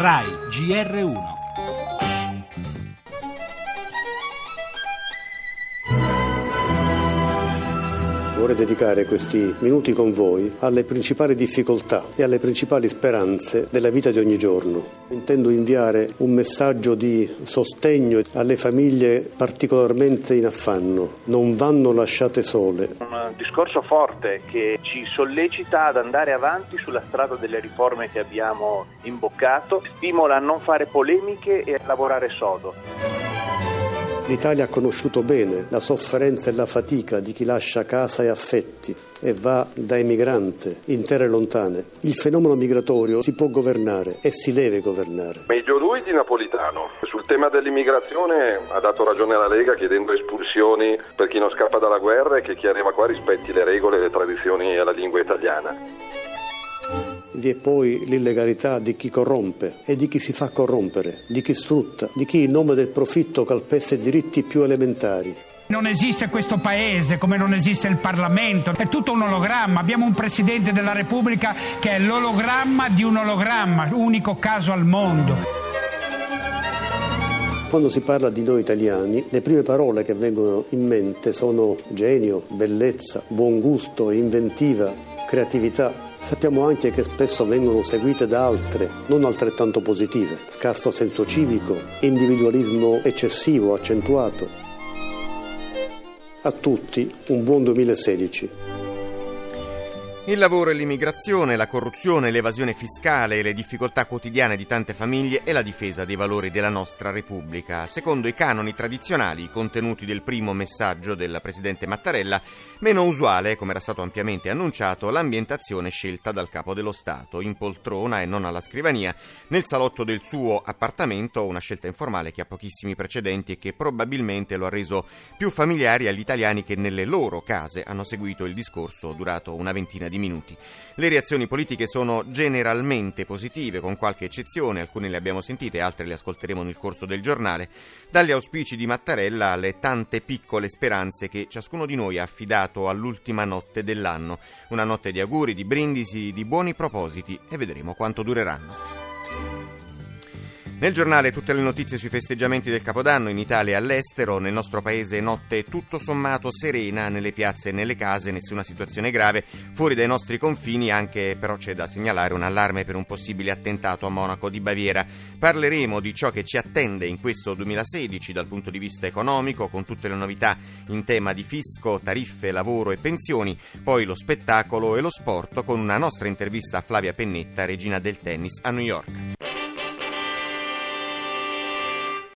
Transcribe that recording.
RAI GR1 Vorrei dedicare questi minuti con voi alle principali difficoltà e alle principali speranze della vita di ogni giorno. Intendo inviare un messaggio di sostegno alle famiglie particolarmente in affanno. Non vanno lasciate sole. Un discorso forte che ci sollecita ad andare avanti sulla strada delle riforme che abbiamo imboccato, stimola a non fare polemiche e a lavorare sodo. L'Italia ha conosciuto bene la sofferenza e la fatica di chi lascia casa e affetti e va da emigrante in terre lontane. Il fenomeno migratorio si può governare e si deve governare. Meglio lui di Napolitano. Sul tema dell'immigrazione ha dato ragione alla Lega chiedendo espulsioni per chi non scappa dalla guerra e che chi arriva qua rispetti le regole, le tradizioni e la lingua italiana vi è poi l'illegalità di chi corrompe e di chi si fa corrompere, di chi sfrutta, di chi in nome del profitto calpesta i diritti più elementari. Non esiste questo paese come non esiste il Parlamento, è tutto un ologramma. Abbiamo un Presidente della Repubblica che è l'ologramma di un ologramma, unico caso al mondo. Quando si parla di noi italiani, le prime parole che vengono in mente sono genio, bellezza, buon gusto, inventiva, creatività. Sappiamo anche che spesso vengono seguite da altre, non altrettanto positive, scarso senso civico, individualismo eccessivo, accentuato. A tutti un buon 2016. Il lavoro e l'immigrazione, la corruzione, l'evasione fiscale le difficoltà quotidiane di tante famiglie e la difesa dei valori della nostra Repubblica. Secondo i canoni tradizionali, contenuti del primo messaggio del Presidente Mattarella, meno usuale, come era stato ampiamente annunciato, l'ambientazione scelta dal Capo dello Stato, in poltrona e non alla scrivania, nel salotto del suo appartamento, una scelta informale che ha pochissimi precedenti e che probabilmente lo ha reso più familiare agli italiani che nelle loro case hanno seguito il discorso durato una ventina di minuti. Le reazioni politiche sono generalmente positive, con qualche eccezione, alcune le abbiamo sentite, altre le ascolteremo nel corso del giornale, dagli auspici di Mattarella alle tante piccole speranze che ciascuno di noi ha affidato all'ultima notte dell'anno, una notte di auguri, di brindisi, di buoni propositi e vedremo quanto dureranno. Nel giornale tutte le notizie sui festeggiamenti del Capodanno in Italia e all'estero, nel nostro paese notte tutto sommato serena nelle piazze e nelle case, nessuna situazione grave, fuori dai nostri confini anche però c'è da segnalare un allarme per un possibile attentato a Monaco di Baviera. Parleremo di ciò che ci attende in questo 2016 dal punto di vista economico con tutte le novità in tema di fisco, tariffe, lavoro e pensioni, poi lo spettacolo e lo sport con una nostra intervista a Flavia Pennetta, regina del tennis a New York.